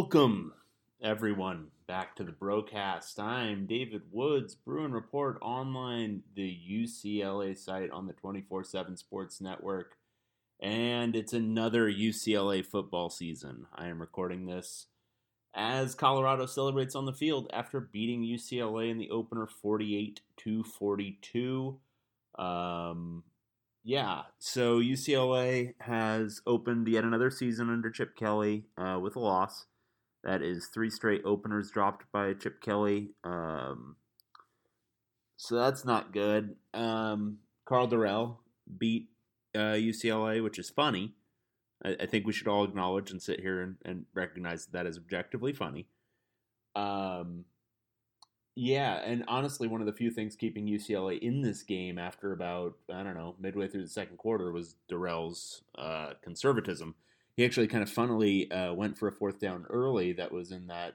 Welcome, everyone, back to the broadcast. I'm David Woods, Bruin Report Online, the UCLA site on the 24 7 Sports Network. And it's another UCLA football season. I am recording this as Colorado celebrates on the field after beating UCLA in the opener 48 to 42. Um, yeah, so UCLA has opened yet another season under Chip Kelly uh, with a loss. That is three straight openers dropped by Chip Kelly. Um, so that's not good. Um, Karl Dorrell beat uh, UCLA, which is funny. I, I, think we should all acknowledge and sit here and, and recognize that, that is objectively funny. Um, yeah, and honestly, one of the few things keeping UCLA in this game after about I don't know midway through the second quarter was Dorrell's uh, conservatism. He actually kind of funnily uh, went for a fourth down early that was in that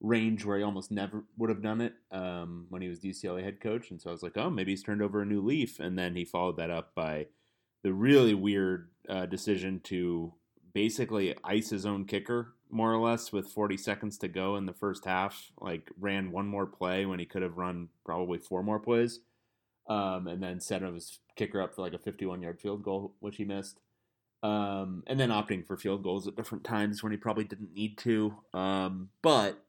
range where he almost never would have done it um, when he was UCLA head coach, and so I was like, oh, maybe he's turned over a new leaf. And then he followed that up by the really weird uh, decision to basically ice his own kicker more or less with 40 seconds to go in the first half. Like ran one more play when he could have run probably four more plays, um, and then set his kicker up for like a 51 yard field goal, which he missed. Um, and then opting for field goals at different times when he probably didn't need to. Um, but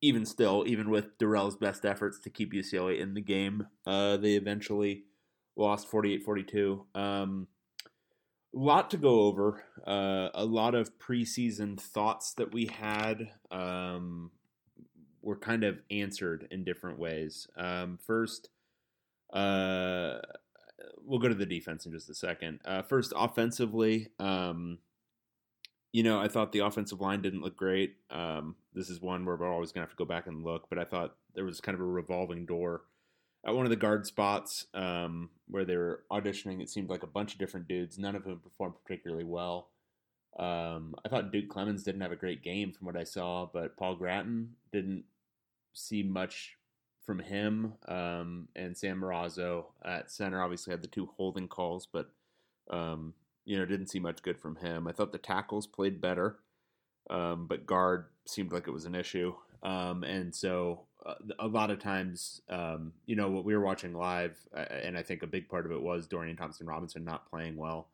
even still, even with Dorrell's best efforts to keep UCLA in the game, uh, they eventually lost 48 42. Um, lot to go over. Uh, a lot of preseason thoughts that we had um, were kind of answered in different ways. Um, first, uh, we'll go to the defense in just a second. Uh, first, offensively, um, you know, I thought the offensive line didn't look great. Um, this is one where we're always going to have to go back and look, but I thought there was kind of a revolving door at one of the guard spots um, where they were auditioning, it seemed like a bunch of different dudes, none of whom performed particularly well. Um, I thought Duke Clemens didn't have a great game from what I saw, but Paul Grattan didn't see much from him. Um, and Sam Marrazzo at center obviously had the two holding calls, but um, you know didn't see much good from him. I thought the tackles played better, um, but guard seemed like it was an issue. Um, and so uh, a lot of times, um, you know, what we were watching live, and I think a big part of it was Dorian Thompson Robinson not playing well,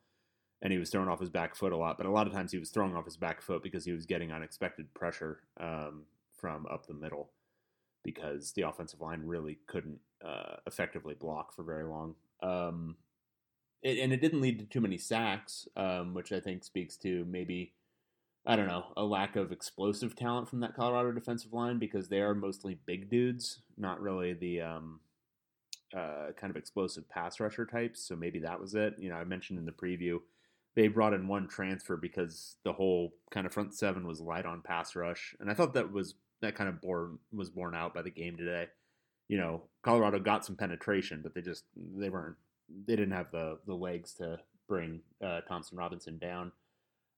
and he was throwing off his back foot a lot. But a lot of times he was throwing off his back foot because he was getting unexpected pressure um, from up the middle because the offensive line really couldn't uh, effectively block for very long. Um, it, and it didn't lead to too many sacks, um, which I think speaks to maybe I don't know, a lack of explosive talent from that Colorado defensive line because they are mostly big dudes, not really the um, uh, kind of explosive pass rusher types. So maybe that was it. You know, I mentioned in the preview they brought in one transfer because the whole kind of front seven was light on pass rush, and I thought that was that kind of born was borne out by the game today. You know, Colorado got some penetration, but they just they weren't they didn't have the the legs to bring uh, Thompson Robinson down.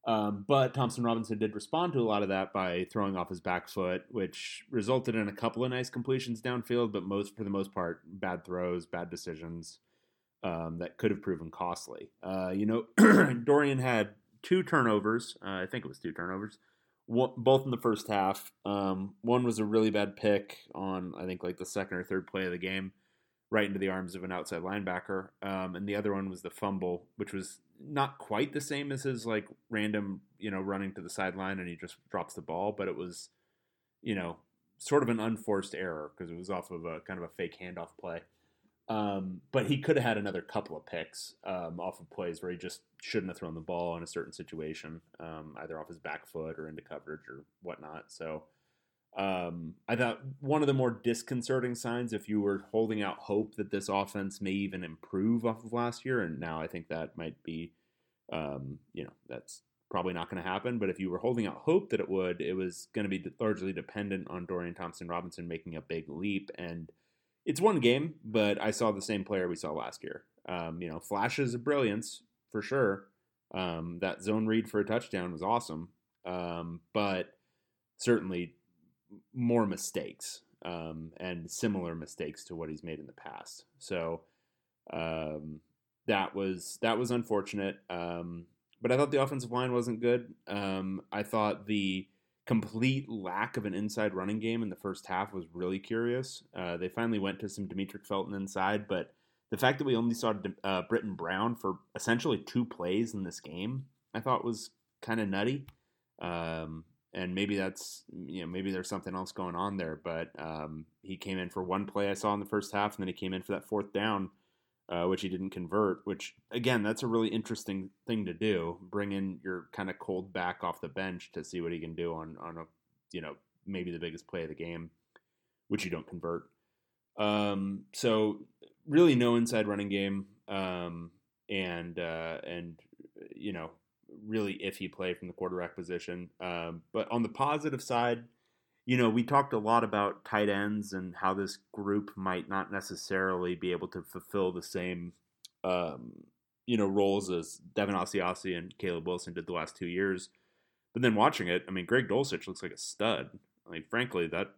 Um, but Thompson Robinson did respond to a lot of that by throwing off his back foot, which resulted in a couple of nice completions downfield, but most for the most part, bad throws, bad decisions um, that could have proven costly. Uh, you know, Dorian had two turnovers. Uh, I think it was two turnovers, one, both in the first half. Um, one was a really bad pick on I think like the second or third play of the game right into the arms of an outside linebacker. Um, and the other one was the fumble, which was not quite the same as his like random, you know, running to the sideline and he just drops the ball, but it was, you know, sort of an unforced error because it was off of a kind of a fake handoff play. Um, but he could have had another couple of picks um, off of plays where he just shouldn't have thrown the ball in a certain situation, um, either off his back foot or into coverage or whatnot. So um, I thought one of the more disconcerting signs, if you were holding out hope that this offense may even improve off of last year, and now I think that might be, um, you know, that's probably not going to happen. But if you were holding out hope that it would, it was going to be largely dependent on Dorian Thompson Robinson making a big leap. And it's one game, but I saw the same player we saw last year. Um, you know, flashes of brilliance for sure. Um, that zone read for a touchdown was awesome, um, but certainly more mistakes um, and similar mistakes to what he's made in the past. So um, that was that was unfortunate. Um, but I thought the offensive line wasn't good. I thought the complete lack of an inside running game in the first half was really curious. Uh, they finally went to some Demetric Felton inside, but the fact that we only saw uh, Brittain Brown for essentially two plays in this game, I thought was kind of nutty. Um, and maybe that's you know maybe there's something else going on there. But um, he came in for one play I saw in the first half, and then he came in for that fourth down, uh, which he didn't convert. Which again, that's a really interesting thing to do. Bring in your kind of cold back off the bench to see what he can do on on a you know maybe the biggest play of the game, which you don't convert. Um, so really no inside running game, um, and uh, and you know really iffy play from the quarterback position. Um, but on the positive side, you know, we talked a lot about tight ends and how this group might not necessarily be able to fulfill the same, um, you know, roles as Devin Asiasi and Caleb Wilson did the last two years. But then watching it, I mean, Greg Dulcich looks like a stud. I mean, frankly, that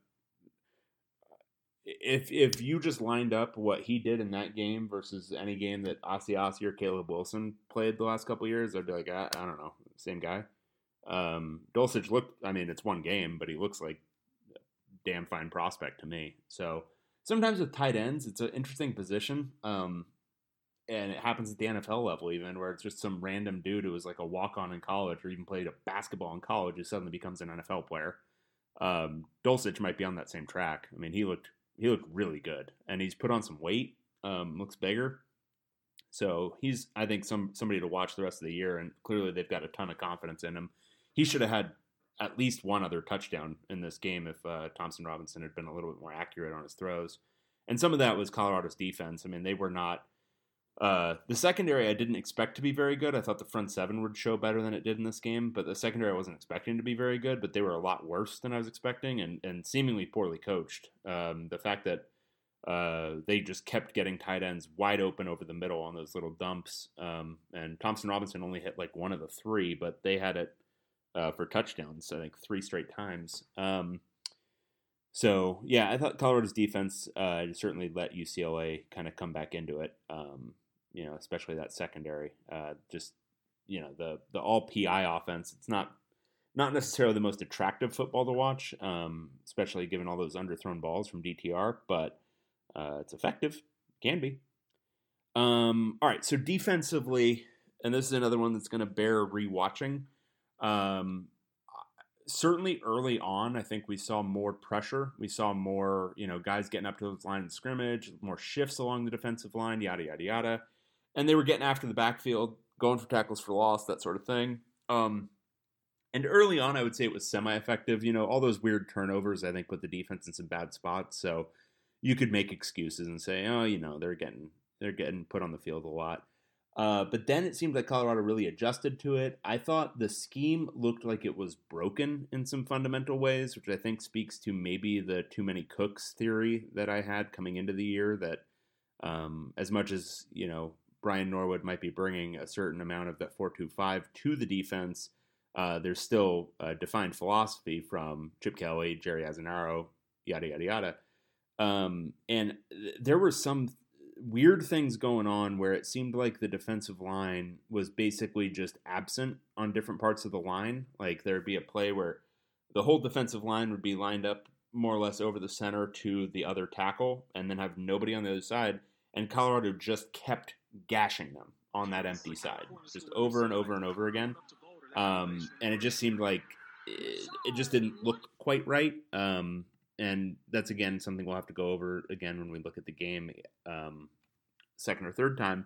if if you just lined up what he did in that game versus any game that Asiasi or Caleb Wilson played the last couple years, I'd be like, I, I don't know, same guy. Um, Dulcich looked, I mean, it's one game, but he looks like damn fine prospect to me. So sometimes with tight ends, it's an interesting position. Um, and it happens at the NFL level, even where it's just some random dude who was like a walk on in college or even played a basketball in college who suddenly becomes an NFL player. Um, Dulcich might be on that same track. I mean, he looked he looked really good, and he's put on some weight. Um, looks bigger, so he's I think some somebody to watch the rest of the year. And clearly they've got a ton of confidence in him. He should have had at least one other touchdown in this game if uh, Thompson Robinson had been a little bit more accurate on his throws. And some of that was Colorado's defense. I mean, they were not uh, the secondary I didn't expect to be very good. I thought the front seven would show better than it did in this game, but the secondary I wasn't expecting to be very good. But they were a lot worse than I was expecting, and and seemingly poorly coached. Um, the fact that uh, they just kept getting tight ends wide open over the middle on those little dumps, um, and Thompson Robinson only hit like one of the three, but they had it uh, for touchdowns. I think three straight times. Um, so yeah, I thought Colorado's defense uh, certainly let UCLA kind of come back into it. Um, you know, especially that secondary. Uh, just you know, the the all PI offense. It's not not necessarily the most attractive football to watch, um, especially given all those underthrown balls from DTR, but uh, it's effective. Can be. Um, all right, so defensively, and this is another one that's going to bear rewatching. Um, certainly early on, I think we saw more pressure. We saw more, you know, guys getting up to the line of scrimmage, more shifts along the defensive line, yada yada yada and they were getting after the backfield, going for tackles for loss, that sort of thing. Um, and early on, I would say it was semi-effective. You know, all those weird turnovers, I think, put the defense in some bad spots. So you could make excuses and say, oh, you know, they're getting they're getting put on the field a lot. Uh, but then it seemed like Colorado really adjusted to it. I thought the scheme looked like it was broken in some fundamental ways, which I think speaks to maybe the too many cooks theory that I had coming into the year. That um, as much as you know Brian Norwood might be bringing a certain amount of that 425 to the defense, uh, there's still a defined philosophy from Chip Kelly, Jerry Azzinaro, yada, yada, yada. Um, and th- there were some weird things going on where it seemed like the defensive line was basically just absent on different parts of the line. Like there'd be a play where the whole defensive line would be lined up more or less over the center to the other tackle and then have nobody on the other side. And Colorado just kept gashing them on that empty side, just over and over and over again. Um, and it just seemed like it, it just didn't look quite right. Um, and that's again something we'll have to go over again when we look at the game um, second or third time.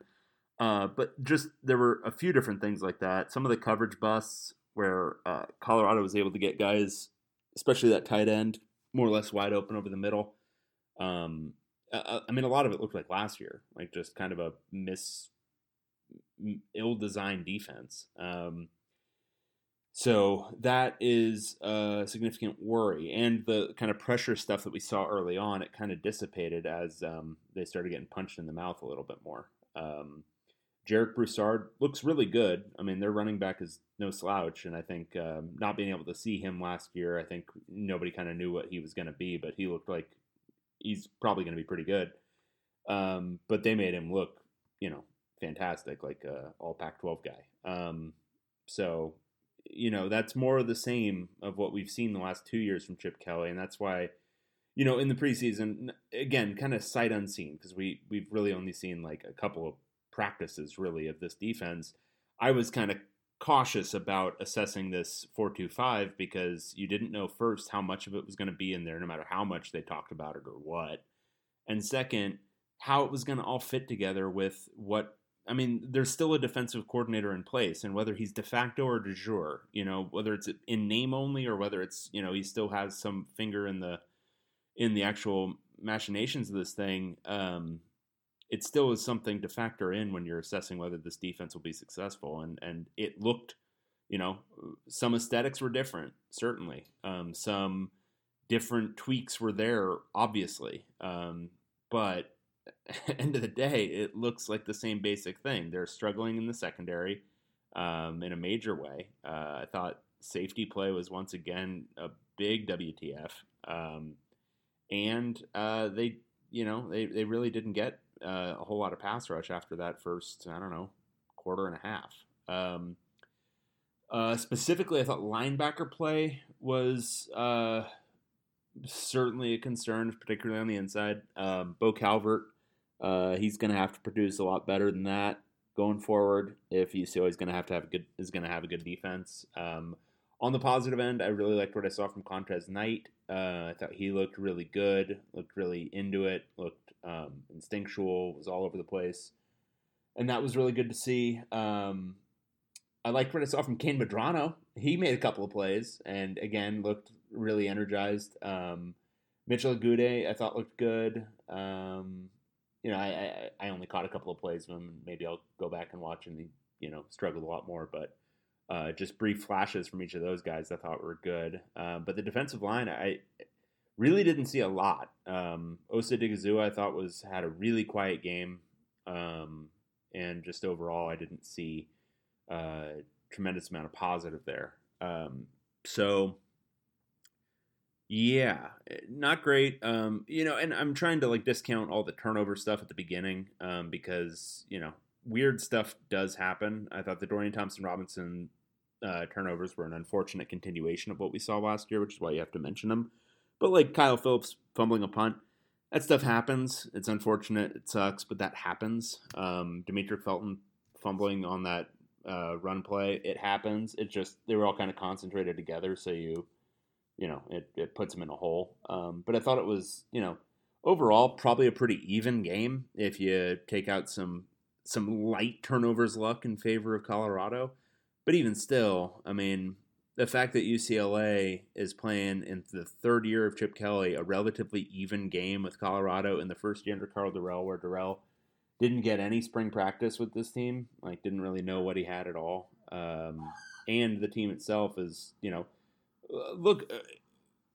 Uh, but just there were a few different things like that. Some of the coverage busts where uh, Colorado was able to get guys, especially that tight end, more or less wide open over the middle. Um, uh, I mean, a lot of it looked like last year, like just kind of a miss, ill-designed defense. Um, so that is a significant worry, and the kind of pressure stuff that we saw early on, it kind of dissipated as um, they started getting punched in the mouth a little bit more. Um, Jarek Broussard looks really good. I mean, their running back is no slouch, and I think um, not being able to see him last year, I think nobody kind of knew what he was going to be, but he looked like he's probably going to be pretty good. Um, but they made him look, you know, fantastic, like a all Pac-12 guy. Um, so you know, that's more of the same of what we've seen the last two years from Chip Kelly, and that's why, you know, in the preseason, again, kind of sight unseen because we we've really only seen like a couple of practices really of this defense. I was kind of cautious about assessing this 425 because you didn't know first how much of it was going to be in there no matter how much they talked about it or what and second how it was going to all fit together with what I mean, there's still a defensive coordinator in place, and whether he's de facto or de jure, you know, whether it's in name only or whether it's you know he still has some finger in the in the actual machinations of this thing, um, it still is something to factor in when you're assessing whether this defense will be successful. And and it looked, you know, some aesthetics were different, certainly. Um, some different tweaks were there, obviously, um, but end of the day, it looks like the same basic thing. They're struggling in the secondary um, in a major way. Uh, I thought safety play was once again a big WTF, um, and uh, they, you know, they they really didn't get uh, a whole lot of pass rush after that first, I don't know, quarter and a half. Um, uh, specifically, I thought linebacker play was uh, certainly a concern, particularly on the inside. Um, Bo Calvert uh, he's going to have to produce a lot better than that going forward. If he's always going to have to have a good is going to have a good defense. Um, on the positive end, I really liked what I saw from Qwuantrezz Knight. Uh, I thought he looked really good, looked really into it, looked um, instinctual, was all over the place, and that was really good to see. Um, I liked what I saw from Kain Medrano. He made a couple of plays and again looked really energized. Um, Mitchell Agude, I thought looked good. Um, you know, I, I, I only caught a couple of plays of him. Maybe I'll go back and watch, and he you know struggled a lot more. But uh, just brief flashes from each of those guys I thought were good. Uh, but the defensive line, I really didn't see a lot. Um, Osa I thought was had a really quiet game, um, and just overall, I didn't see a uh, tremendous amount of positive there. Um, so yeah, eh, not great. Um, you know, and I'm trying to like discount all the turnover stuff at the beginning um, because you know weird stuff does happen. I thought the Dorian Thompson Robinson uh, turnovers were an unfortunate continuation of what we saw last year, which is why you have to mention them. But like Kyle Phillips fumbling a punt, that stuff happens. It's unfortunate. It sucks, but that happens. Um, Demetric Felton fumbling on that uh, run play, it happens. It just they were all kind of concentrated together, so you you know, it, it puts them in a hole. Um, but I thought it was, you know, overall probably a pretty even game if you take out some some light turnovers luck in favor of Colorado. But even still, I mean, the fact that UCLA is playing in the third year of Chip Kelly a relatively even game with Colorado in the first year under Karl Dorrell, where Dorrell didn't get any spring practice with this team, like didn't really know what he had at all. Um, and the team itself is, you know, look, uh,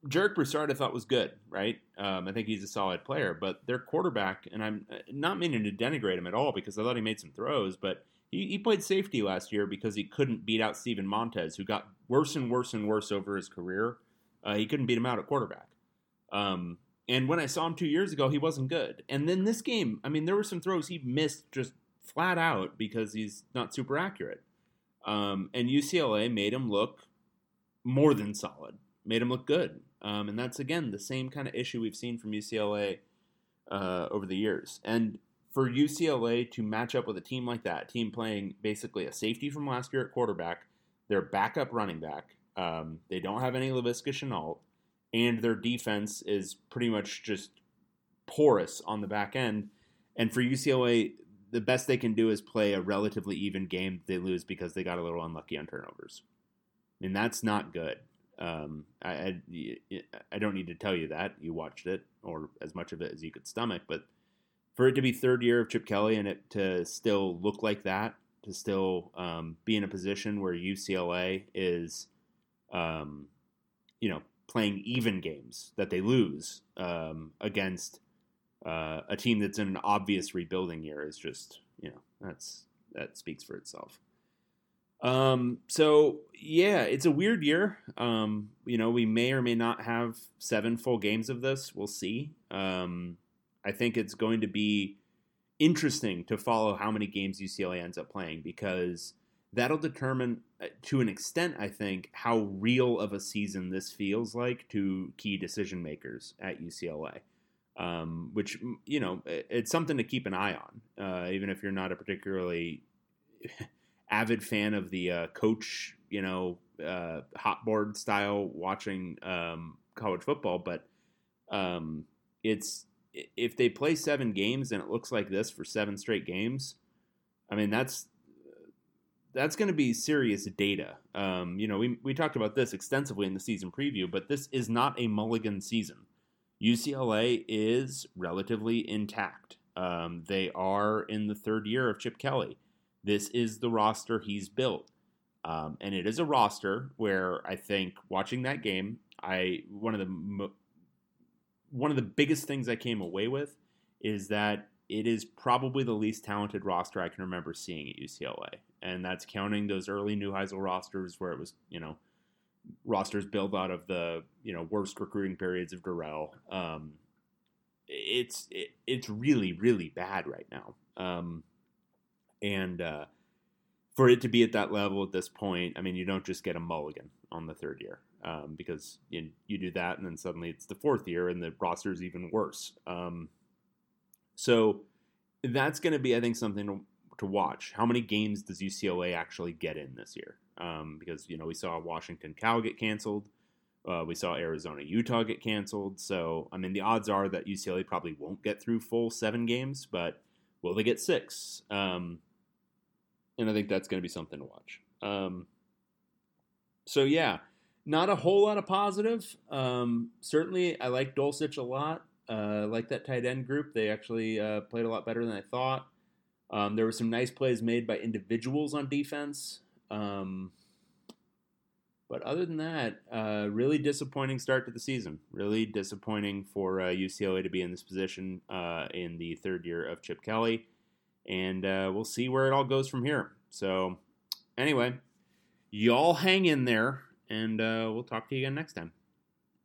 Jarek Broussard I thought was good, right? Um, I think he's a solid player, but their quarterback, and I'm uh, not meaning to denigrate him at all because I thought he made some throws, but he, he played safety last year because he couldn't beat out Steven Montez, who got worse and worse and worse over his career. Uh, he couldn't beat him out at quarterback. Um, and when I saw him two years ago, he wasn't good. And then this game, I mean, there were some throws he missed just flat out because he's not super accurate. Um, and UCLA made him look more than solid, made him look good. Um, and that's, again, the same kind of issue we've seen from UCLA uh, over the years. And for UCLA to match up with a team like that, team playing basically a safety from last year at quarterback, their backup running back, um, they don't have any Laviska Shenault, and their defense is pretty much just porous on the back end. And for UCLA, the best they can do is play a relatively even game. They lose because they got a little unlucky on turnovers. And that's not good. Um, I, I, I don't need to tell you that you watched it or as much of it as you could stomach, but for it to be third year of Chip Kelly and it to still look like that, to still um, be in a position where UCLA is, um, you know, playing even games that they lose um, against uh, a team that's in an obvious rebuilding year is just, you know, that's that speaks for itself. Um, so yeah, it's a weird year. Um, you know, we may or may not have seven full games of this. We'll see. Um, I think it's going to be interesting to follow how many games UCLA ends up playing because that'll determine to an extent, I think, how real of a season this feels like to key decision makers at UCLA. Um, which you know, it's something to keep an eye on, uh, even if you're not a particularly avid fan of the uh, coach, you know, uh, hot board style watching um, college football. But um, it's if they play seven games and it looks like this for seven straight games, I mean that's that's going to be serious data. Um, you know, we, we talked about this extensively in the season preview, but this is not a mulligan season. UCLA is relatively intact. Um, they are in the third year of Chip Kelly. This is the roster he's built. Um, and it is a roster where I think watching that game, I one of the one of the biggest things I came away with is that it is probably the least talented roster I can remember seeing at UCLA and that's counting those early Neuheisel rosters where it was, you know, rosters built out of the you know worst recruiting periods of Dorrell. Um, it's it, it's really really bad right now, um, and uh, for it to be at that level at this point, I mean, you don't just get a mulligan on the third year um, because you you do that and then suddenly it's the fourth year and the roster is even worse. Um, so that's going to be, I think, something to watch. How many games does UCLA actually get in this year? Um, because you know we saw Washington Cal get canceled, uh, we saw Arizona Utah get canceled. So I mean the odds are that UCLA probably won't get through full seven games, but will they get six? Um, and I think that's going to be something to watch. Um, so yeah, not a whole lot of positive. Um, certainly, I like Dulcich a lot. Uh, like that tight end group. They actually uh, played a lot better than I thought. Um, there were some nice plays made by individuals on defense. Um, but other than that, uh, really disappointing start to the season. Really disappointing for uh, UCLA to be in this position uh, in the third year of Chip Kelly. And uh, we'll see where it all goes from here. So, anyway, y'all hang in there, and uh, we'll talk to you again next time.